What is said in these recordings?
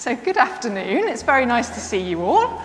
So, good afternoon. It's very nice to see you all.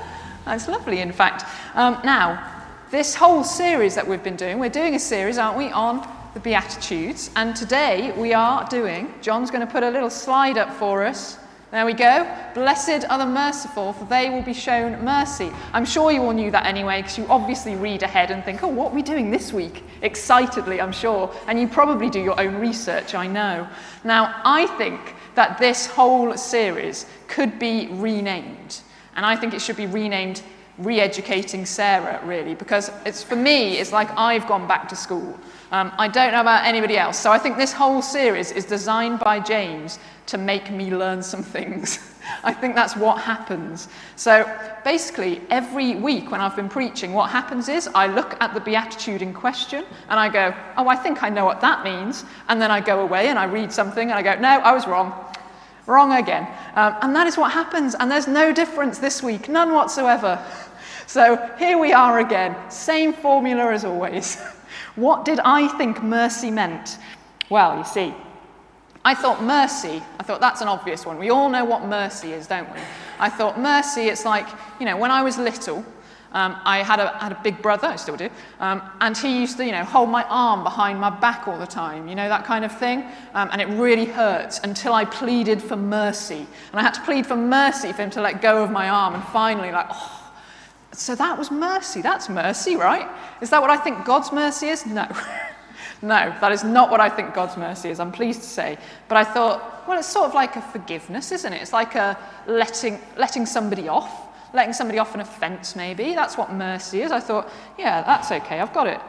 It's lovely, in fact. Um, now, this whole series that we've been doing, we're doing a series, aren't we, on the Beatitudes. And today we are doing, John's going to put a little slide up for us. There we go. Blessed are the merciful, for they will be shown mercy. I'm sure you all knew that anyway, because you obviously read ahead and think, oh, what are we doing this week? Excitedly, I'm sure. And you probably do your own research, I know. Now, I think that this whole series could be renamed. And I think it should be renamed Re-Educating Sarah, really, because it's for me, it's like I've gone back to school. Um, I don't know about anybody else. So I think this whole series is designed by James to make me learn some things. I think that's what happens. So basically, every week when I've been preaching, what happens is I look at the Beatitude in question and I go, oh, I think I know what that means. And then I go away and I read something and I go, no, I was wrong. Wrong again. Um, and that is what happens. And there's no difference this week, none whatsoever. So here we are again, same formula as always. what did I think mercy meant? Well, you see, I thought mercy, I thought that's an obvious one. We all know what mercy is, don't we? I thought mercy, it's like, you know, when I was little, um, I had a, had a big brother, I still do, um, and he used to, you know, hold my arm behind my back all the time, you know, that kind of thing. Um, and it really hurt until I pleaded for mercy. And I had to plead for mercy for him to let go of my arm. And finally, like, oh, so that was mercy. That's mercy, right? Is that what I think God's mercy is? No. no, that is not what I think God's mercy is, I'm pleased to say. But I thought, well, it's sort of like a forgiveness, isn't it? It's like a letting, letting somebody off letting somebody off an offence, maybe. That's what mercy is. I thought, yeah, that's okay, I've got it.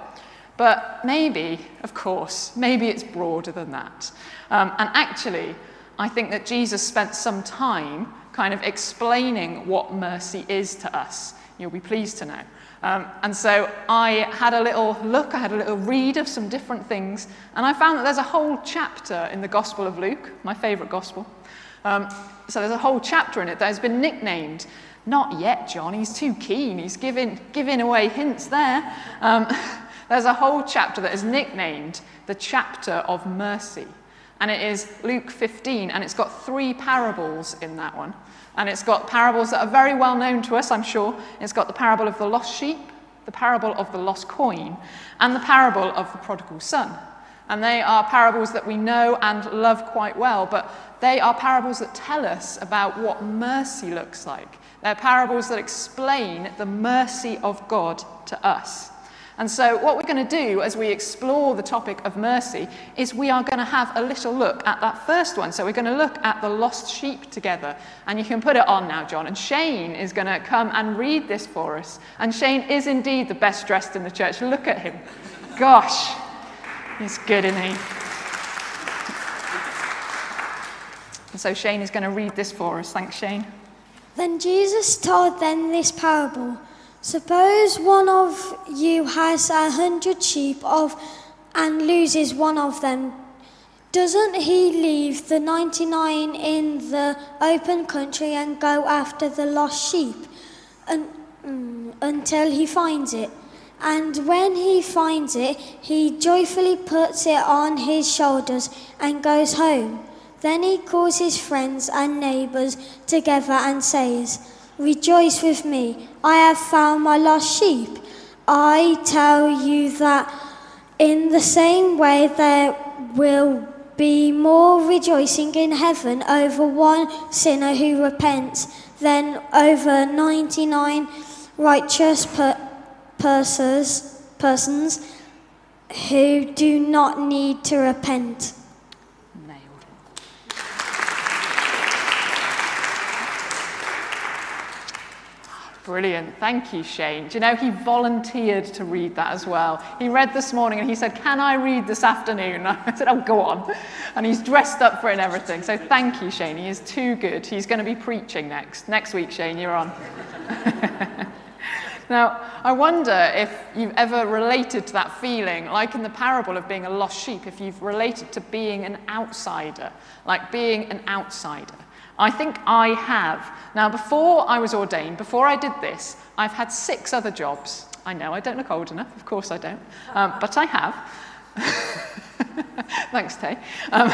But maybe, of course, maybe it's broader than that. Um, and actually, I think that Jesus spent some time kind of explaining what mercy is to us. You'll be pleased to know. Um, and so I had a little look, I had a little read of some different things, and I found that there's a whole chapter in the Gospel of Luke, my favourite Gospel. Um, so there's a whole chapter in it that has been nicknamed not yet, John. He's too keen. He's giving, giving away hints there. Um, there's a whole chapter that is nicknamed the chapter of mercy. And it is Luke 15, and it's got three parables in that one. And it's got parables that are very well known to us, I'm sure. It's got the parable of the lost sheep, the parable of the lost coin, and the parable of the prodigal son. And they are parables that we know and love quite well, but they are parables that tell us about what mercy looks like. They're parables that explain the mercy of God to us. And so, what we're going to do as we explore the topic of mercy is we are going to have a little look at that first one. So, we're going to look at the lost sheep together. And you can put it on now, John. And Shane is going to come and read this for us. And Shane is indeed the best dressed in the church. Look at him. Gosh, he's good, isn't he? And so, Shane is going to read this for us. Thanks, Shane. Then Jesus told them this parable Suppose one of you has a hundred sheep of, and loses one of them. Doesn't he leave the 99 in the open country and go after the lost sheep un, mm, until he finds it? And when he finds it, he joyfully puts it on his shoulders and goes home. Then he calls his friends and neighbors together and says, Rejoice with me, I have found my lost sheep. I tell you that in the same way there will be more rejoicing in heaven over one sinner who repents than over 99 righteous per- persons, persons who do not need to repent. Brilliant. Thank you, Shane. Do you know, he volunteered to read that as well. He read this morning and he said, Can I read this afternoon? I said, Oh, go on. And he's dressed up for it and everything. So thank you, Shane. He is too good. He's going to be preaching next. Next week, Shane, you're on. now, I wonder if you've ever related to that feeling, like in the parable of being a lost sheep, if you've related to being an outsider, like being an outsider. I think I have. Now, before I was ordained, before I did this, I've had six other jobs. I know I don't look old enough, of course I don't, um, but I have. Thanks, Tay. Um,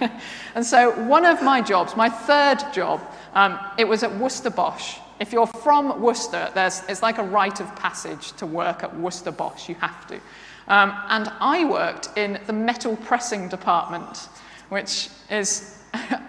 and so one of my jobs, my third job, um, it was at Worcester Bosch. If you're from Worcester, it's like a rite of passage to work at Worcester Bosch. You have to. Um, and I worked in the metal pressing department, which is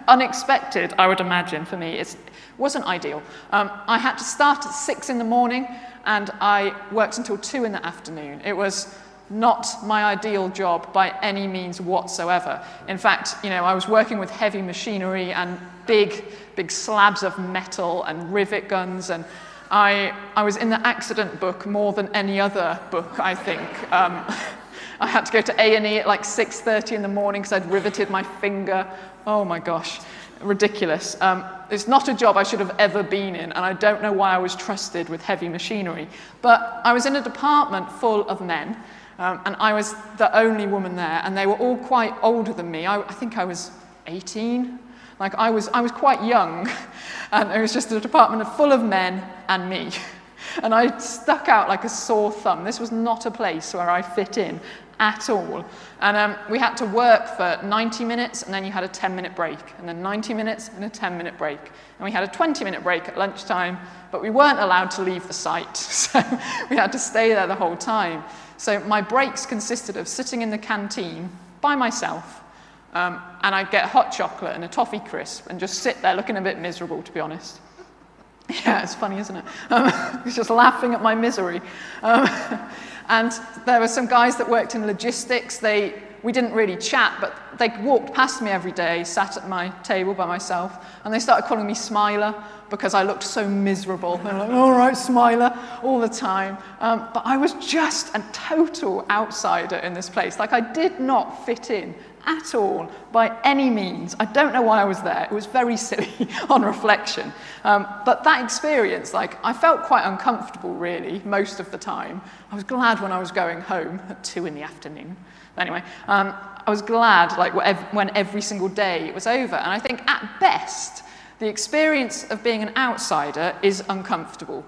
unexpected, I would imagine, for me. It wasn't ideal. Um, I had to start at six in the morning and I worked until two in the afternoon. It was not my ideal job by any means whatsoever. In fact, you know, I was working with heavy machinery and big, big slabs of metal and rivet guns, and I, I was in the accident book more than any other book, I think. Um, I had to go to A&E at like 6.30 in the morning because I'd riveted my finger. Oh my gosh, ridiculous. Um, it's not a job I should have ever been in, and I don't know why I was trusted with heavy machinery. But I was in a department full of men, um, and I was the only woman there, and they were all quite older than me. I, I think I was 18. Like I was, I was quite young, and it was just a department full of men and me. And I stuck out like a sore thumb. This was not a place where I fit in at all. And um, we had to work for 90 minutes, and then you had a 10 minute break, and then 90 minutes and a 10 minute break. And we had a 20 minute break at lunchtime, but we weren't allowed to leave the site, so we had to stay there the whole time. So my breaks consisted of sitting in the canteen by myself, um, and I'd get hot chocolate and a toffee crisp and just sit there looking a bit miserable, to be honest. Yeah, it's funny, isn't it? Um, just laughing at my misery. Um, and there were some guys that worked in logistics. They, we didn't really chat, but they walked past me every day, sat at my table by myself, and they started calling me Smiler because I looked so miserable. They're like, all right, Smiler, all the time. Um, but I was just a total outsider in this place. Like, I did not fit in at all by any means. I don't know why I was there. It was very silly on reflection. Um, but that experience, like, I felt quite uncomfortable, really, most of the time. I was glad when I was going home at two in the afternoon. Anyway, um, I was glad, like, when every single day it was over. And I think at best, the experience of being an outsider is uncomfortable.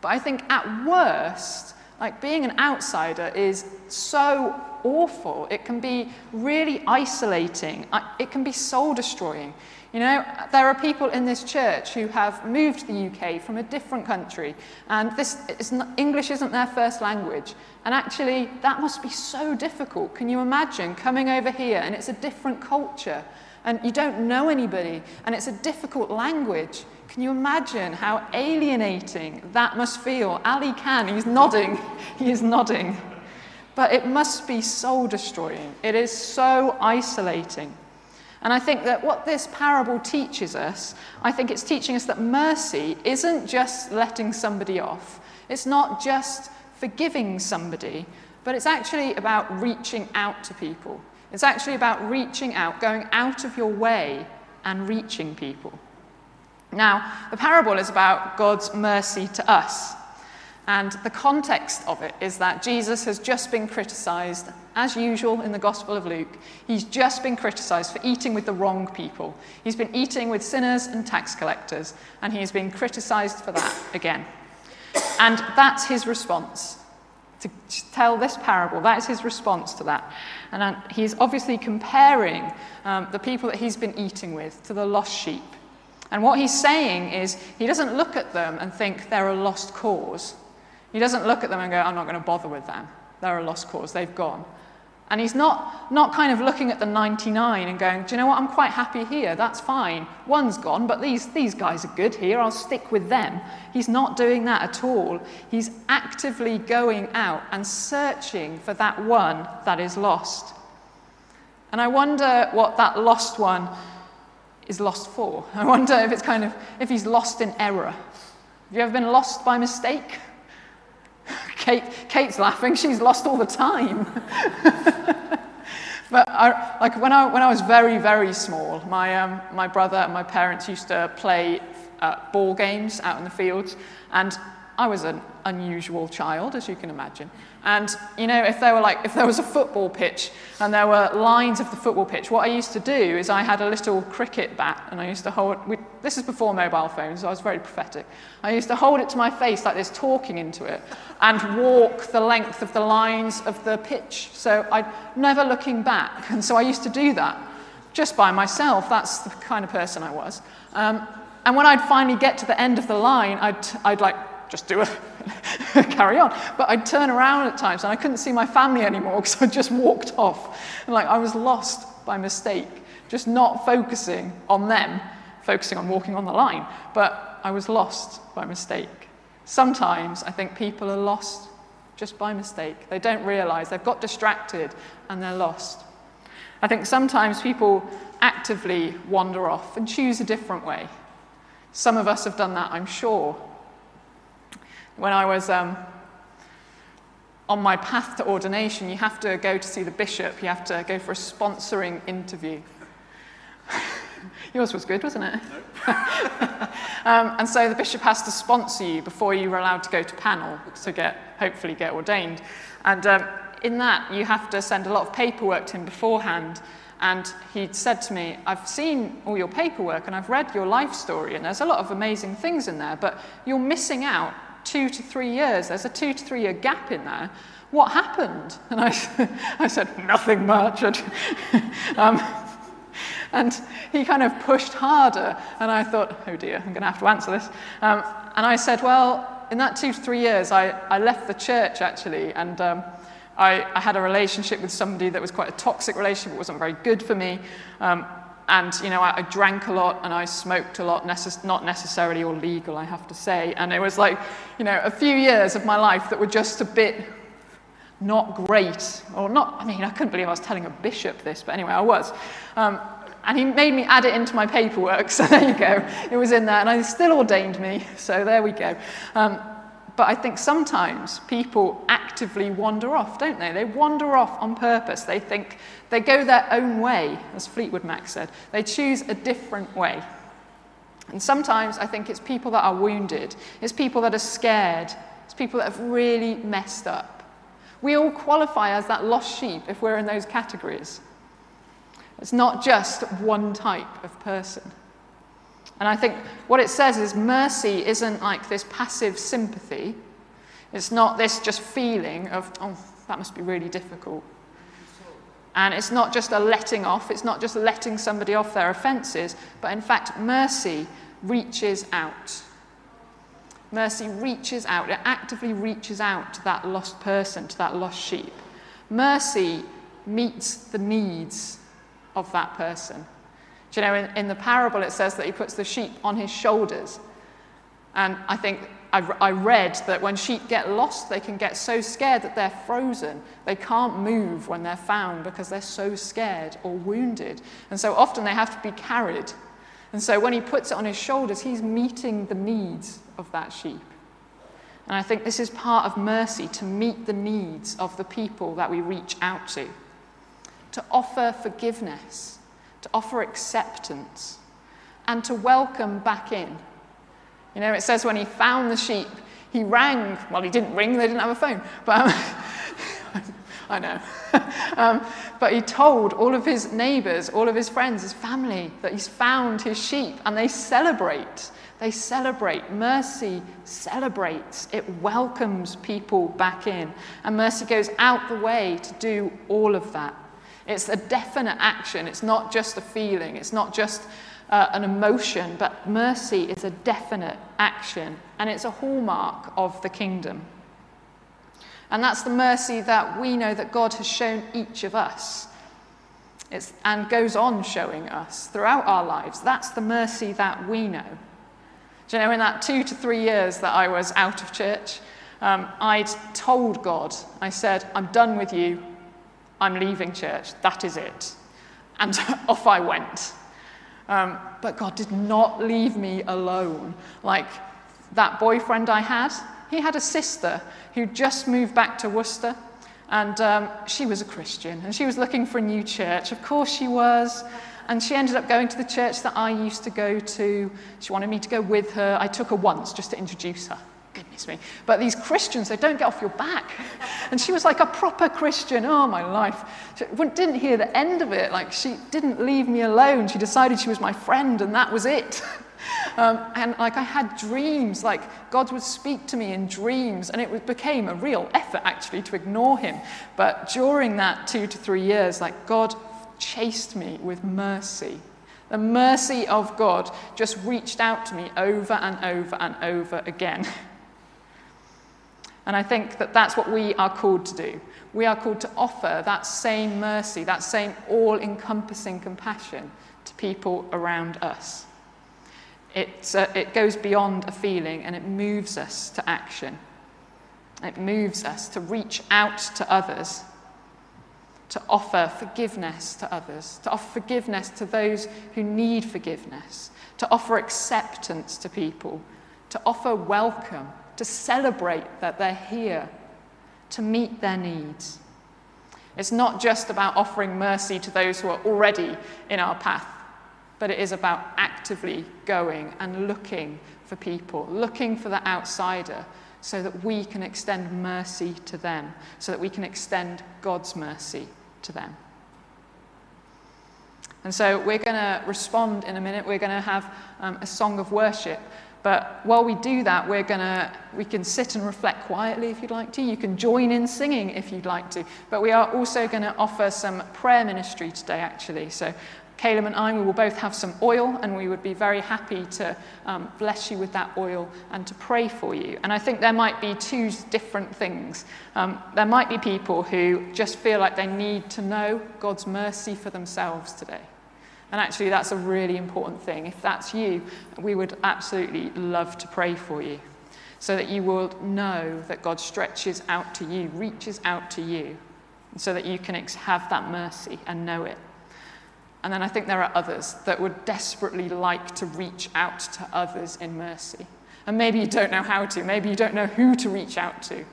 But I think at worst, like being an outsider is so awful. It can be really isolating. It can be soul destroying. You know, there are people in this church who have moved to the UK from a different country, and this is not, English isn't their first language. And actually, that must be so difficult. Can you imagine coming over here and it's a different culture? and you don't know anybody, and it's a difficult language. Can you imagine how alienating that must feel? Ali can, he's nodding, he is nodding. But it must be soul destroying. It is so isolating. And I think that what this parable teaches us, I think it's teaching us that mercy isn't just letting somebody off, it's not just forgiving somebody, but it's actually about reaching out to people. It's actually about reaching out, going out of your way and reaching people. Now, the parable is about God's mercy to us. And the context of it is that Jesus has just been criticized, as usual in the Gospel of Luke. He's just been criticized for eating with the wrong people. He's been eating with sinners and tax collectors, and he has been criticized for that again. And that's his response to tell this parable. That is his response to that. And uh, he's obviously comparing um, the people that he's been eating with to the lost sheep. And what he's saying is he doesn't look at them and think they're a lost cause. He doesn't look at them and go, I'm not going to bother with them. They're a lost cause. They've gone. And he's not, not kind of looking at the 99 and going, Do you know what? I'm quite happy here. That's fine. One's gone, but these, these guys are good here. I'll stick with them. He's not doing that at all. He's actively going out and searching for that one that is lost. And I wonder what that lost one is lost for. I wonder if it's kind of, if he's lost in error. Have you ever been lost by mistake? Kate, Kate's laughing. She's lost all the time. but I, like when I, when I was very, very small, my, um, my brother and my parents used to play uh, ball games out in the fields. And I was an unusual child, as you can imagine. And, you know, if there, were like, if there was a football pitch and there were lines of the football pitch, what I used to do is I had a little cricket bat and I used to hold, we, this is before mobile phones, so I was very prophetic. I used to hold it to my face like this, talking into it, and walk the length of the lines of the pitch. So I never looking back. And so I used to do that just by myself. That's the kind of person I was. Um, and when I'd finally get to the end of the line, I'd, I'd like just do it, carry on. But I'd turn around at times and I couldn't see my family anymore because I just walked off. And like I was lost by mistake, just not focusing on them, focusing on walking on the line. But I was lost by mistake. Sometimes I think people are lost just by mistake. They don't realize they've got distracted and they're lost. I think sometimes people actively wander off and choose a different way. Some of us have done that, I'm sure. When I was um, on my path to ordination, you have to go to see the bishop, you have to go for a sponsoring interview. Yours was good, wasn't it? um, and so the bishop has to sponsor you before you are allowed to go to panel to get, hopefully get ordained. And um, in that, you have to send a lot of paperwork to him beforehand. And he said to me, I've seen all your paperwork and I've read your life story, and there's a lot of amazing things in there, but you're missing out two to three years. There's a two to three year gap in there. What happened? And I, I said, nothing much. um, and he kind of pushed harder. And I thought, oh dear, I'm going to have to answer this. Um, and I said, well, in that two to three years, I, I left the church actually. And um, I, I, had a relationship with somebody that was quite a toxic relationship. It wasn't very good for me. Um, and you know, I, I, drank a lot and I smoked a lot, necess- not necessarily all legal, I have to say. And it was like, you know, a few years of my life that were just a bit not great, or not. I mean, I couldn't believe I was telling a bishop this, but anyway, I was. Um, and he made me add it into my paperwork, so there you go. It was in there, and I still ordained me, so there we go. Um, but I think sometimes people actively wander off, don't they? They wander off on purpose. They think they go their own way, as Fleetwood Mac said. They choose a different way. And sometimes I think it's people that are wounded, it's people that are scared, it's people that have really messed up. We all qualify as that lost sheep if we're in those categories. It's not just one type of person. And I think what it says is mercy isn't like this passive sympathy. It's not this just feeling of, oh, that must be really difficult. And it's not just a letting off, it's not just letting somebody off their offences, but in fact, mercy reaches out. Mercy reaches out, it actively reaches out to that lost person, to that lost sheep. Mercy meets the needs of that person. You know, in, in the parable, it says that he puts the sheep on his shoulders. And I think I, I read that when sheep get lost, they can get so scared that they're frozen. They can't move when they're found because they're so scared or wounded. And so often they have to be carried. And so when he puts it on his shoulders, he's meeting the needs of that sheep. And I think this is part of mercy to meet the needs of the people that we reach out to, to offer forgiveness to offer acceptance, and to welcome back in. You know, it says when he found the sheep, he rang. Well, he didn't ring, they didn't have a phone, but um, I know. um, but he told all of his neighbors, all of his friends, his family, that he's found his sheep, and they celebrate. They celebrate. Mercy celebrates. It welcomes people back in. And mercy goes out the way to do all of that. It's a definite action. It's not just a feeling. It's not just uh, an emotion, but mercy is a definite action. And it's a hallmark of the kingdom. And that's the mercy that we know that God has shown each of us. It's, and goes on showing us throughout our lives. That's the mercy that we know. Do you know, in that two to three years that I was out of church, um, I'd told God, I said, I'm done with you. I'm leaving church, that is it. And off I went. Um, but God did not leave me alone. Like that boyfriend I had, he had a sister who just moved back to Worcester. And um, she was a Christian and she was looking for a new church. Of course, she was. And she ended up going to the church that I used to go to. She wanted me to go with her. I took her once just to introduce her. Goodness me. But these Christians, they don't get off your back. And she was like a proper Christian. Oh, my life. She didn't hear the end of it. Like, she didn't leave me alone. She decided she was my friend, and that was it. Um, and like I had dreams, like God would speak to me in dreams, and it became a real effort actually to ignore Him. But during that two to three years, like God chased me with mercy. The mercy of God just reached out to me over and over and over again. And I think that that's what we are called to do. We are called to offer that same mercy, that same all encompassing compassion to people around us. It, uh, it goes beyond a feeling and it moves us to action. It moves us to reach out to others, to offer forgiveness to others, to offer forgiveness to those who need forgiveness, to offer acceptance to people, to offer welcome, to celebrate that they're here, to meet their needs. It's not just about offering mercy to those who are already in our path but it is about actively going and looking for people, looking for the outsider, so that we can extend mercy to them, so that we can extend God's mercy to them. And so we're going to respond in a minute. We're going to have um, a song of worship. But while we do that, we're gonna, we can sit and reflect quietly if you'd like to. You can join in singing if you'd like to. But we are also going to offer some prayer ministry today, actually. So Caleb and I, we will both have some oil, and we would be very happy to um, bless you with that oil and to pray for you. And I think there might be two different things. Um, there might be people who just feel like they need to know God's mercy for themselves today. And actually, that's a really important thing. If that's you, we would absolutely love to pray for you so that you will know that God stretches out to you, reaches out to you, so that you can have that mercy and know it. And then I think there are others that would desperately like to reach out to others in mercy. And maybe you don't know how to, maybe you don't know who to reach out to,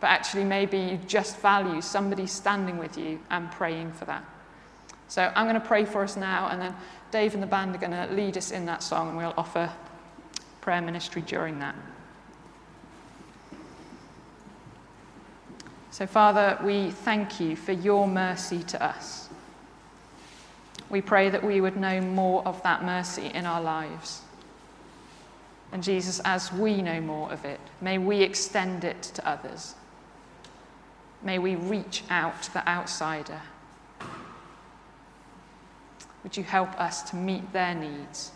but actually, maybe you just value somebody standing with you and praying for that. So I'm going to pray for us now, and then Dave and the band are going to lead us in that song, and we'll offer prayer ministry during that. So, Father, we thank you for your mercy to us. We pray that we would know more of that mercy in our lives. And Jesus, as we know more of it, may we extend it to others. May we reach out to the outsider. Would you help us to meet their needs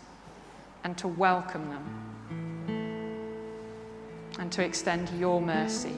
and to welcome them and to extend your mercy